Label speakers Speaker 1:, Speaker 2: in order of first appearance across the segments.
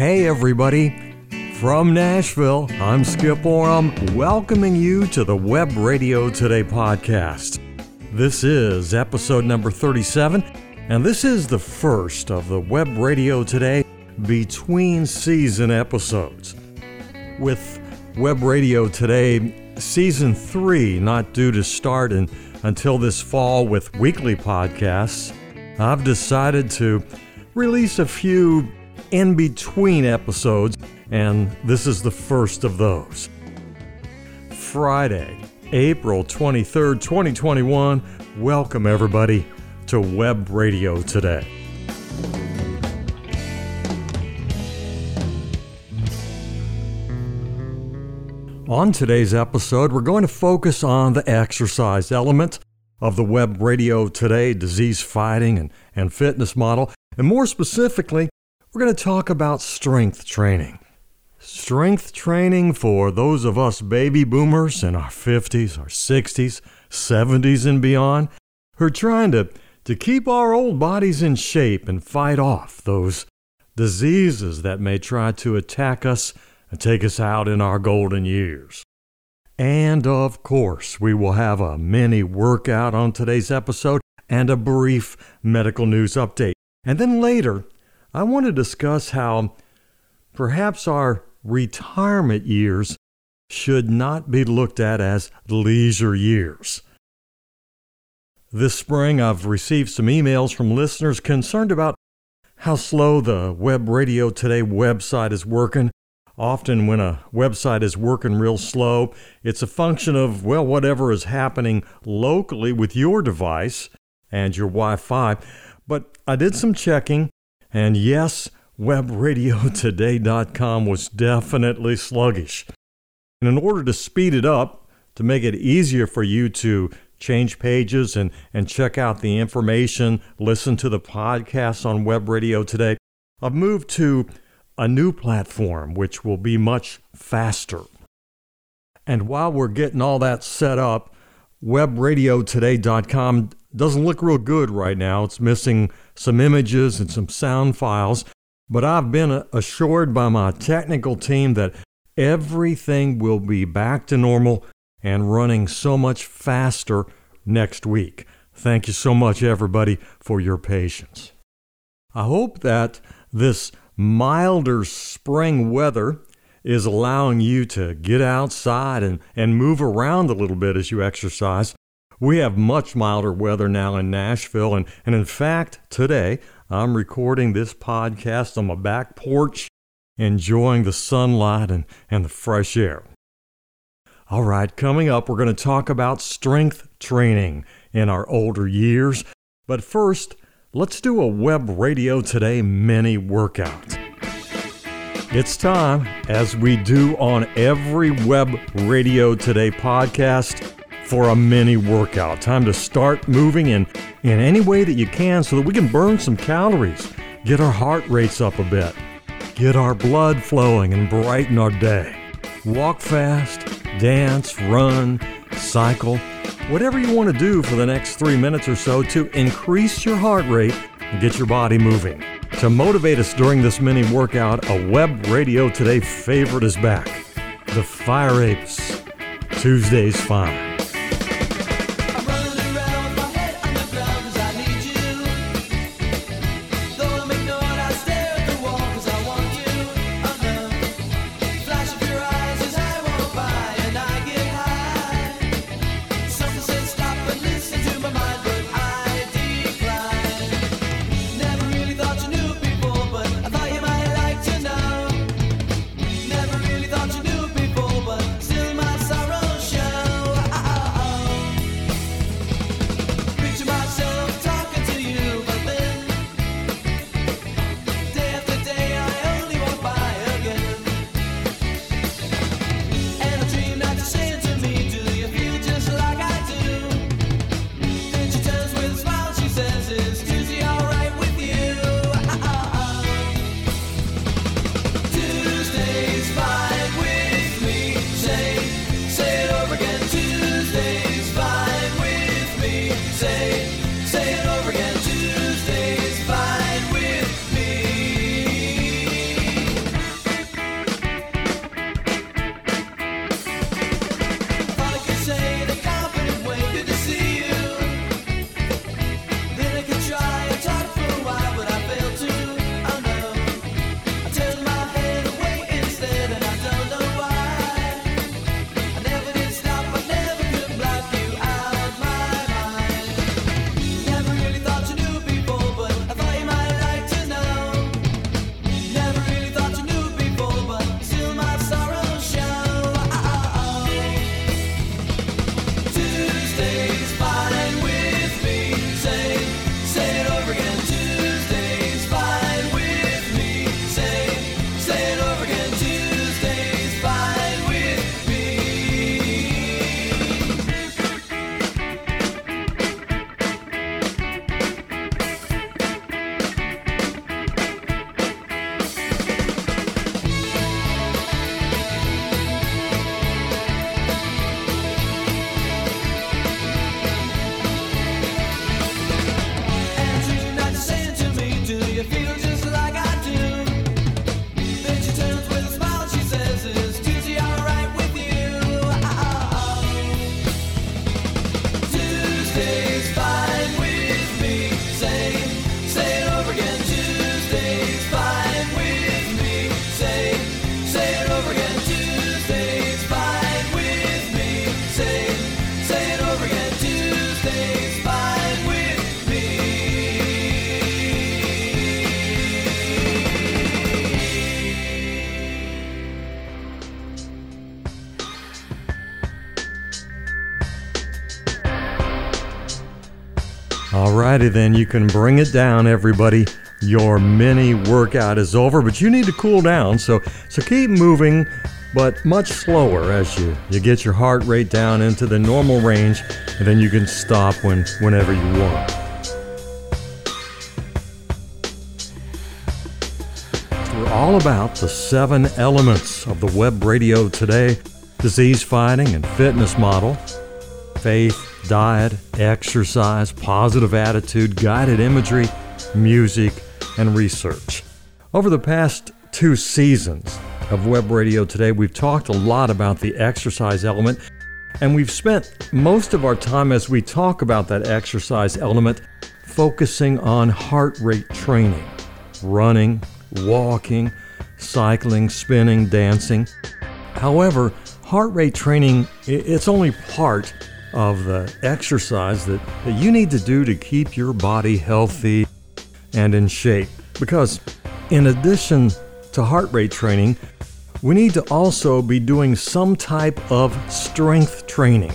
Speaker 1: Hey, everybody. From Nashville, I'm Skip Oram, welcoming you to the Web Radio Today podcast. This is episode number 37, and this is the first of the Web Radio Today between season episodes. With Web Radio Today, season three not due to start in, until this fall with weekly podcasts, I've decided to release a few in between episodes, and this is the first of those. Friday, April 23rd, 2021. Welcome, everybody, to Web Radio Today. On today's episode, we're going to focus on the exercise element of the Web Radio Today disease fighting and, and fitness model. And more specifically, we're going to talk about strength training. Strength training for those of us baby boomers in our 50s, our 60s, 70s, and beyond who are trying to, to keep our old bodies in shape and fight off those diseases that may try to attack us and take us out in our golden years. And of course, we will have a mini workout on today's episode and a brief medical news update. And then later, I want to discuss how perhaps our retirement years should not be looked at as leisure years. This spring, I've received some emails from listeners concerned about how slow the Web Radio Today website is working. Often, when a website is working real slow, it's a function of, well, whatever is happening locally with your device and your Wi Fi. But I did some checking and yes, webradiotoday.com was definitely sluggish. And in order to speed it up, to make it easier for you to change pages and, and check out the information, listen to the podcasts on Web Radio Today, I've moved to a new platform which will be much faster. And while we're getting all that set up, webradiotoday.com doesn't look real good right now. It's missing some images and some sound files, but I've been uh, assured by my technical team that everything will be back to normal and running so much faster next week. Thank you so much, everybody, for your patience. I hope that this milder spring weather is allowing you to get outside and, and move around a little bit as you exercise. We have much milder weather now in Nashville, and, and in fact, today I'm recording this podcast on my back porch, enjoying the sunlight and, and the fresh air. All right, coming up, we're going to talk about strength training in our older years. But first, let's do a Web Radio Today mini workout. It's time, as we do on every Web Radio Today podcast, for a mini workout. Time to start moving in, in any way that you can so that we can burn some calories, get our heart rates up a bit, get our blood flowing, and brighten our day. Walk fast, dance, run, cycle, whatever you want to do for the next three minutes or so to increase your heart rate and get your body moving. To motivate us during this mini workout, a Web Radio Today favorite is back the Fire Apes. Tuesday's Fine. Alrighty then, you can bring it down, everybody. Your mini workout is over, but you need to cool down. So, so keep moving, but much slower as you, you get your heart rate down into the normal range, and then you can stop when, whenever you want. We're all about the seven elements of the web radio today disease fighting and fitness model, faith, diet, exercise, positive attitude, guided imagery, music, and research. Over the past two seasons of Web Radio Today, we've talked a lot about the exercise element, and we've spent most of our time as we talk about that exercise element focusing on heart rate training, running, walking, cycling, spinning, dancing. However, heart rate training it's only part of the exercise that, that you need to do to keep your body healthy and in shape. Because in addition to heart rate training, we need to also be doing some type of strength training.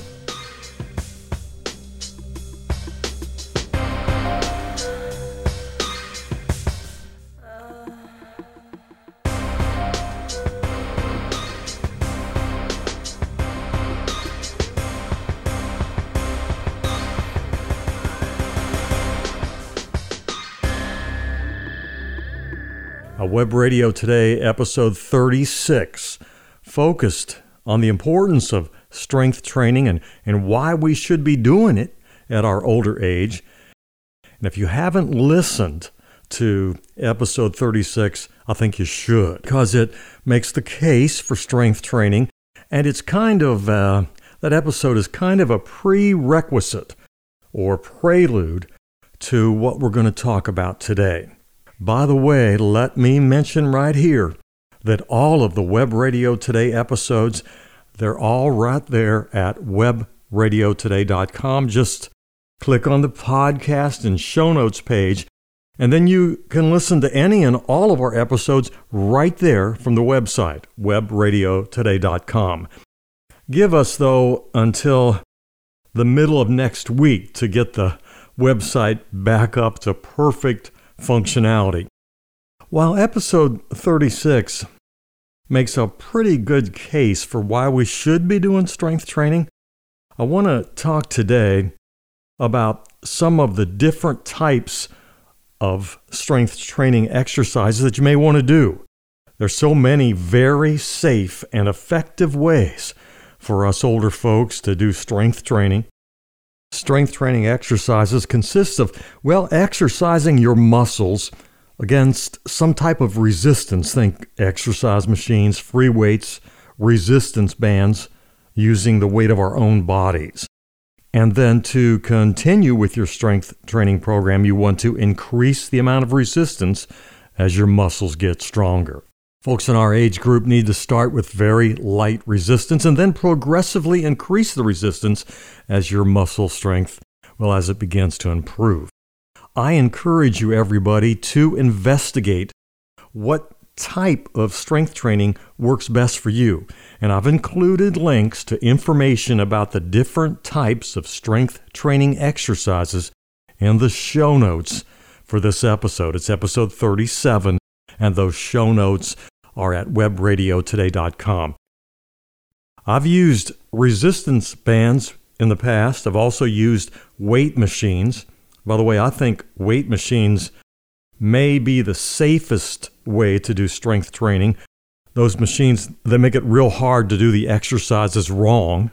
Speaker 1: Web Radio Today, episode 36, focused on the importance of strength training and, and why we should be doing it at our older age. And if you haven't listened to episode 36, I think you should, because it makes the case for strength training. And it's kind of, uh, that episode is kind of a prerequisite or prelude to what we're going to talk about today. By the way, let me mention right here that all of the Web Radio Today episodes, they're all right there at webradiotoday.com. Just click on the podcast and show notes page, and then you can listen to any and all of our episodes right there from the website, webradiotoday.com. Give us, though, until the middle of next week to get the website back up to perfect functionality. While episode 36 makes a pretty good case for why we should be doing strength training, I want to talk today about some of the different types of strength training exercises that you may want to do. There's so many very safe and effective ways for us older folks to do strength training. Strength training exercises consist of, well, exercising your muscles against some type of resistance. Think exercise machines, free weights, resistance bands using the weight of our own bodies. And then to continue with your strength training program, you want to increase the amount of resistance as your muscles get stronger. Folks in our age group need to start with very light resistance and then progressively increase the resistance as your muscle strength, well, as it begins to improve. I encourage you, everybody, to investigate what type of strength training works best for you. And I've included links to information about the different types of strength training exercises in the show notes for this episode. It's episode 37, and those show notes are at webradiotoday.com. I've used resistance bands in the past. I've also used weight machines. By the way, I think weight machines may be the safest way to do strength training. Those machines, they make it real hard to do the exercises wrong.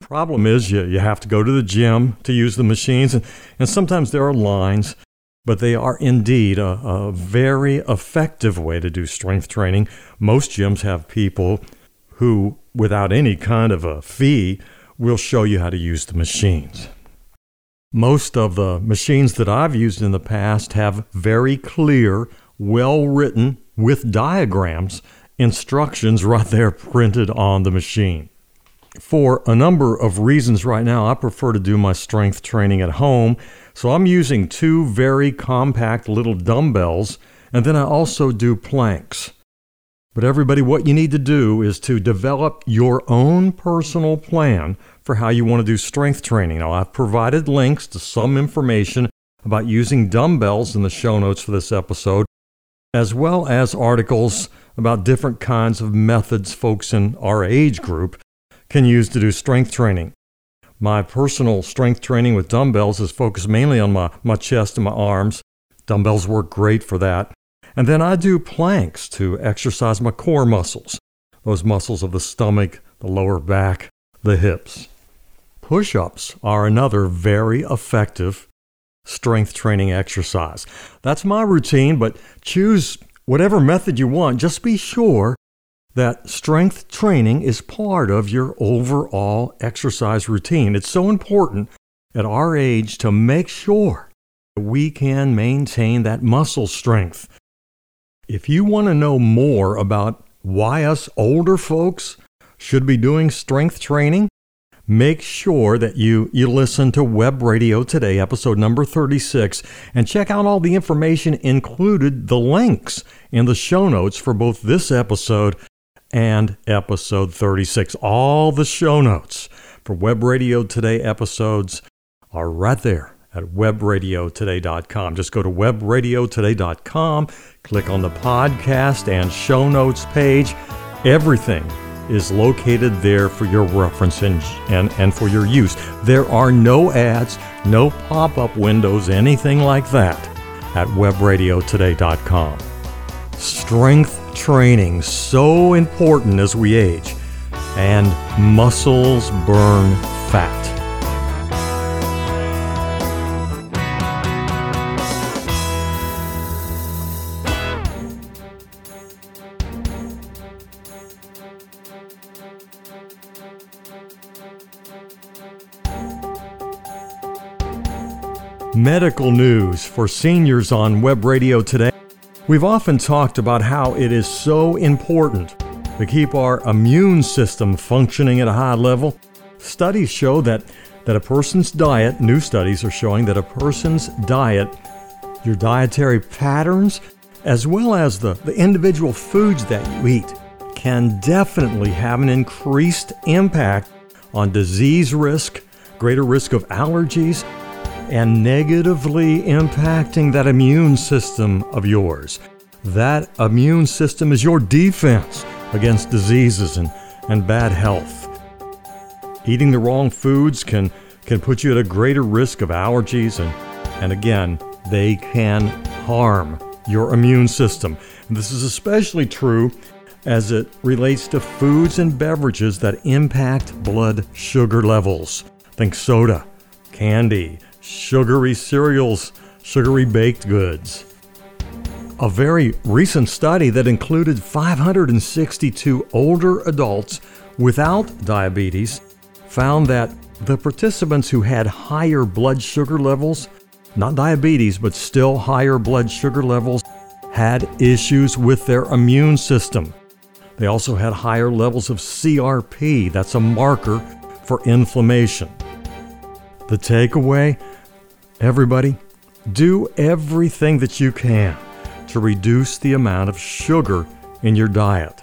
Speaker 1: Problem is, you, you have to go to the gym to use the machines, and, and sometimes there are lines but they are indeed a, a, very effective way to do strength training. Most gyms have people who, without any kind of a fee, will show you how to use the machines. Most of the machines that I've used in the past have very clear, well written, with diagrams, instructions right there printed on the machine. For a number of reasons right now, I prefer to do my strength training at home so I'm using two very compact little dumbbells, and then I also do planks. But everybody, what you need to do is to develop your own personal plan for how you want to do strength training. Now, I've provided links to some information about using dumbbells in the show notes for this episode, as well as articles about different kinds of methods folks in our age group can use to do strength training. My personal strength training with dumbbells is focused mainly on my, my chest and my arms. Dumbbells work great for that. And then I do planks to exercise my core muscles, those muscles of the stomach, the lower back, the hips. Push ups are another very effective strength training exercise. That's my routine, but choose whatever method you want. Just be sure that strength training is part of your overall exercise routine. It's so important at our age to make sure we can maintain that muscle strength. If you want to know more about why us older folks should be doing strength training, make sure that you, you listen to Web Radio Today, episode number 36, and check out all the information included, the links in the show notes for both this episode and episode 36. All the show notes for Web Radio Today episodes are right there at webradiotoday.com. Just go to webradiotoday.com, click on the podcast and show notes page. Everything is located there for your reference and, and, and for your use. There are no ads, no pop up windows, anything like that at webradiotoday.com. Strength training so important as we age, and muscles burn fat. Medical news for seniors on Web Radio today. We've often talked about how it is so important to keep our immune system functioning at a high level. Studies show that, that a person's diet, new studies are showing that a person's diet, your dietary patterns, as well as the, the individual foods that you eat, can definitely have an increased impact on disease risk, greater risk of allergies, and negatively impacting that immune system of yours. That immune system is your defense against diseases and, and bad health. Eating the wrong foods can, can put you at a greater risk of allergies, and, and again, they can harm your immune system. And this is especially true as it relates to foods and beverages that impact blood sugar levels. Think soda, candy, sugary cereals, sugary baked goods. A very recent study that included 562 older adults without diabetes found that the participants who had higher blood sugar levels, not diabetes, but still higher blood sugar levels, had issues with their immune system. They also had higher levels of CRP, that's a marker for inflammation. The takeaway Everybody, do everything that you can to reduce the amount of sugar in your diet.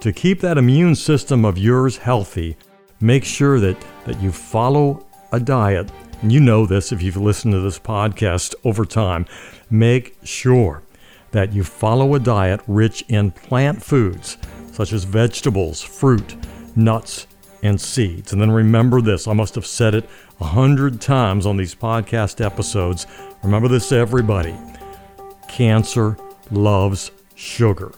Speaker 1: To keep that immune system of yours healthy, make sure that, that you follow a diet. And you know this if you've listened to this podcast over time. Make sure that you follow a diet rich in plant foods such as vegetables, fruit, nuts, and seeds. And then remember this I must have said it a hundred times on these podcast episodes. Remember this, everybody. Cancer loves sugar.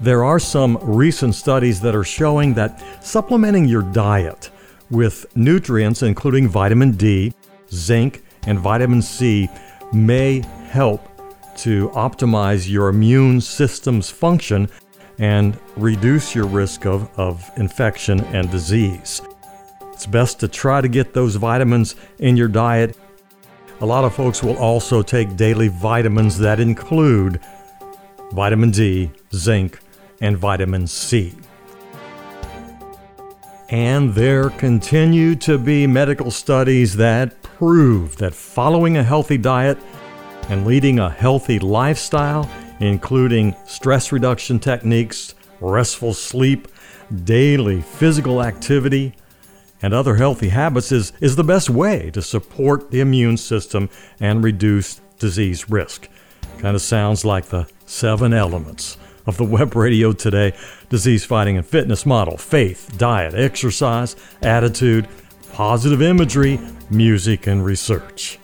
Speaker 1: There are some recent studies that are showing that supplementing your diet with nutrients, including vitamin D, zinc, and vitamin C, may help to optimize your immune system's function and reduce your risk of, of infection and disease. It's best to try to get those vitamins in your diet. A lot of folks will also take daily vitamins that include vitamin D, zinc, and vitamin C. And there continue to be medical studies that prove that following a healthy diet and leading a healthy lifestyle including stress reduction techniques, restful sleep, daily physical activity, and other healthy habits is, is the best way to support the immune system and reduce disease risk. Kind of sounds like the seven elements of the Web Radio Today disease fighting and fitness model faith, diet, exercise, attitude, positive imagery, music, and research.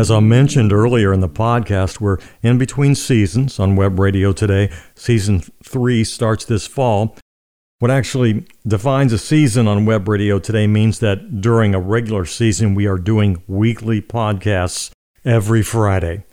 Speaker 1: As I mentioned earlier in the podcast, we're in between seasons on Web Radio today. Season three starts this fall. What actually defines a season on Web Radio today means that during a regular season, we are doing weekly podcasts every Friday.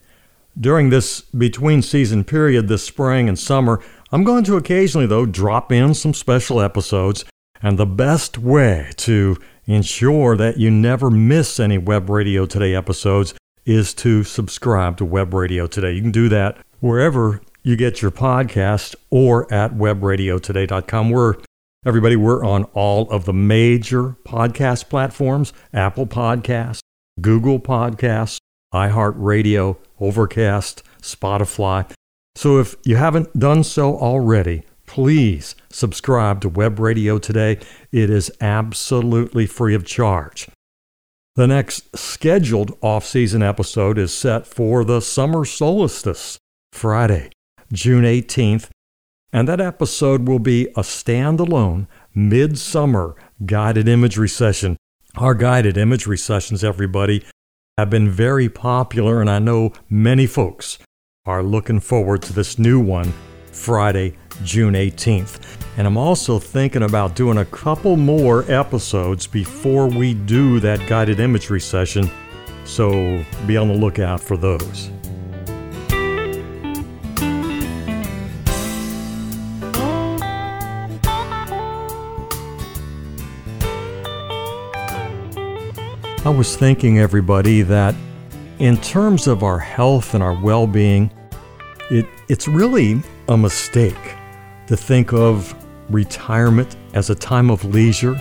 Speaker 1: During this between season period this spring and summer, I'm going to occasionally, though, drop in some special episodes. And the best way to ensure that you never miss any Web Radio Today episodes is to subscribe to Web Radio Today. You can do that wherever you get your podcast or at webradiotoday.com. We're everybody, we're on all of the major podcast platforms Apple Podcasts, Google Podcasts, iHeartRadio, Overcast, Spotify. So if you haven't done so already, please subscribe to Web Radio Today. It is absolutely free of charge. The next scheduled off season episode is set for the summer solstice, Friday, June 18th, and that episode will be a standalone midsummer guided imagery session. Our guided imagery sessions, everybody, have been very popular, and I know many folks are looking forward to this new one Friday, June 18th. And I'm also thinking about doing a couple more episodes before we do that guided imagery session, so be on the lookout for those. I was thinking, everybody, that in terms of our health and our well being, it, it's really a mistake to think of retirement as a time of leisure.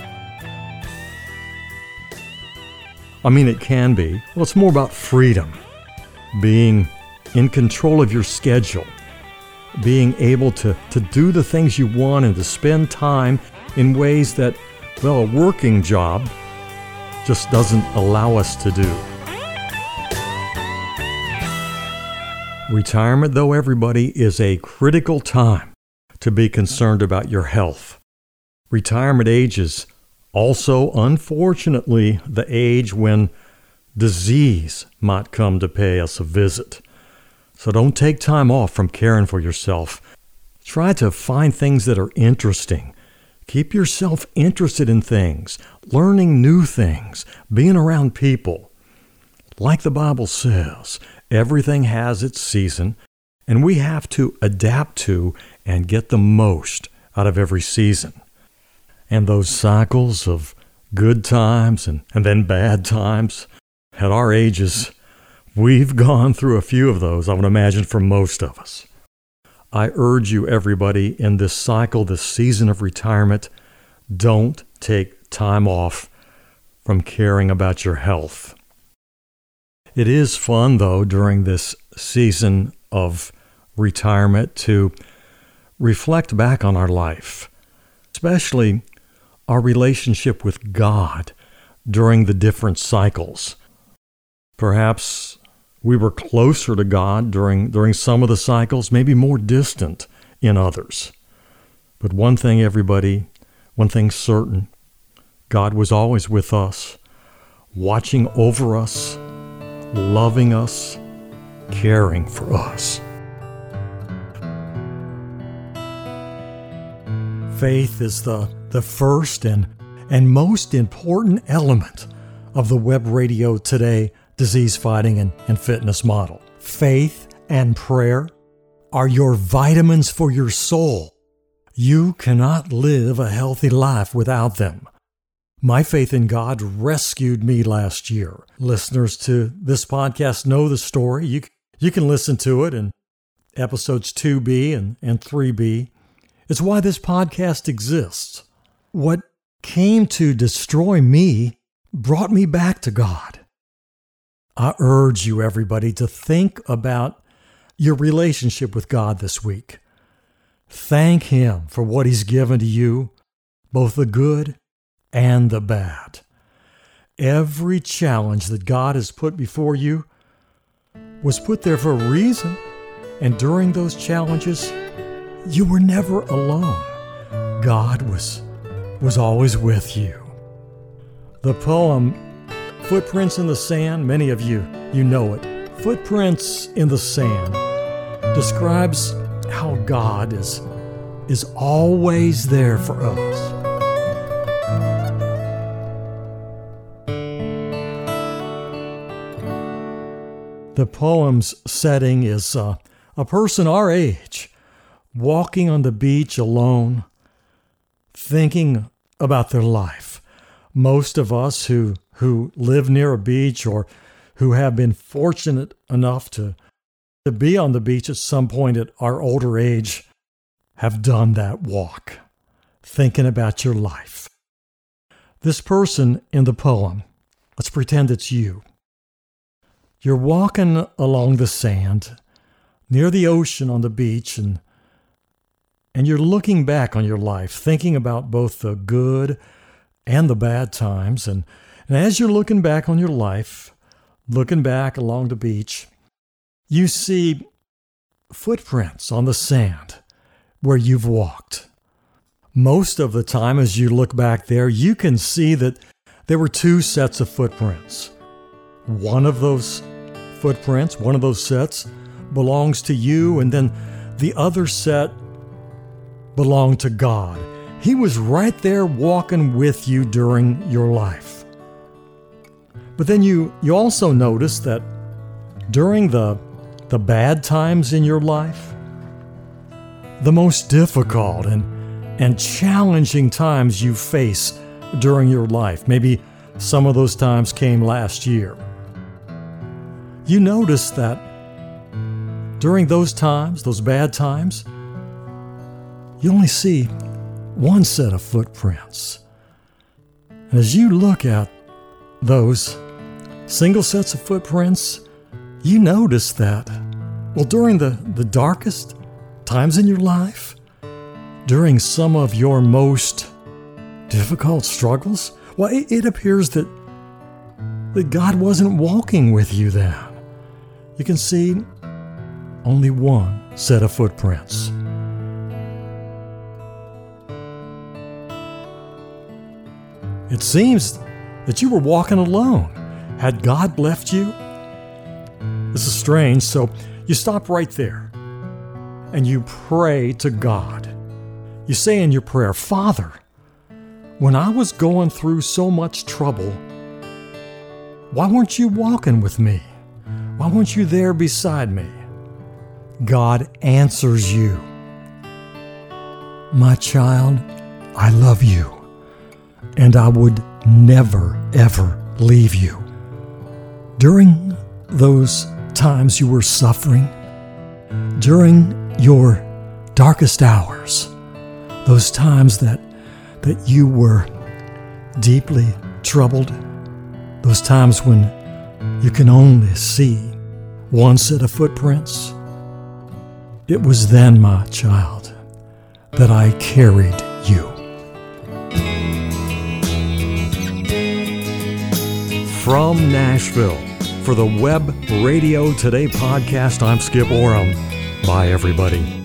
Speaker 1: I mean, it can be. Well, it's more about freedom, being in control of your schedule, being able to, to do the things you want and to spend time in ways that, well, a working job just doesn't allow us to do. Retirement, though, everybody, is a critical time to be concerned about your health. Retirement age is also, unfortunately, the age when disease might come to pay us a visit. So don't take time off from caring for yourself. Try to find things that are interesting. Keep yourself interested in things, learning new things, being around people. Like the Bible says, everything has its season, and we have to adapt to and get the most out of every season. And those cycles of good times and, and then bad times, at our ages, we've gone through a few of those, I would imagine, for most of us. I urge you, everybody, in this cycle, this season of retirement, don't take time off from caring about your health. It is fun, though, during this season of retirement to reflect back on our life, especially our relationship with God during the different cycles. Perhaps we were closer to God during, during some of the cycles, maybe more distant in others. But one thing, everybody, one thing certain God was always with us, watching over us, loving us, caring for us. Faith is the, the first and, and most important element of the web radio today disease fighting and, and fitness model. Faith and prayer are your vitamins for your soul. You cannot live a healthy life without them. My faith in God rescued me last year. Listeners to this podcast know the story. You, you can listen to it in episodes 2B and, and 3B. It's why this podcast exists. What came to destroy me brought me back to God. I urge you, everybody, to think about your relationship with God this week. Thank Him for what He's given to you, both the good and the bad. Every challenge that God has put before you was put there for a reason, and during those challenges, you were never alone. God was, was always with you. The poem Footprints in the Sand, many of you, you know it. Footprints in the Sand describes how God is, is always there for us. The poem's setting is uh, a person our age walking on the beach alone, thinking about their life. Most of us who, who live near a beach or who have been fortunate enough to, to be on the beach at some point at our older age have done that walk, thinking about your life. This person in the poem, let's pretend it's you. You're walking along the sand near the ocean on the beach and and you're looking back on your life, thinking about both the good and the bad times. And, and as you're looking back on your life, looking back along the beach, you see footprints on the sand where you've walked. Most of the time, as you look back there, you can see that there were two sets of footprints. One of those footprints, one of those sets, belongs to you, and then the other set belonged to God. He was right there walking with you during your life. But then you, you also notice that during the, the bad times in your life, the most difficult and, and challenging times you face during your life, maybe some of those times came last year. You notice that during those times, those bad times, you only see one set of footprints. And as you look at those single sets of footprints, you notice that, well, during the, the darkest times in your life, during some of your most difficult struggles, well, it, it appears that, that God wasn't walking with you then. You can see only one set of footprints. It seems that you were walking alone. Had God left you? This is strange, so you stop right there and you pray to God. You say in your prayer, Father, when I was going through so much trouble, why weren't you walking with me? Why weren't you there beside me? God answers you. My child, I love you and I would never, ever leave you. During those times you were suffering, during your darkest hours, those times that, that you were deeply troubled, those times when you can only see one set of footprints, it was then, my child, that I carried From Nashville, for the Web Radio Today podcast, I'm Skip Oram. Bye, everybody.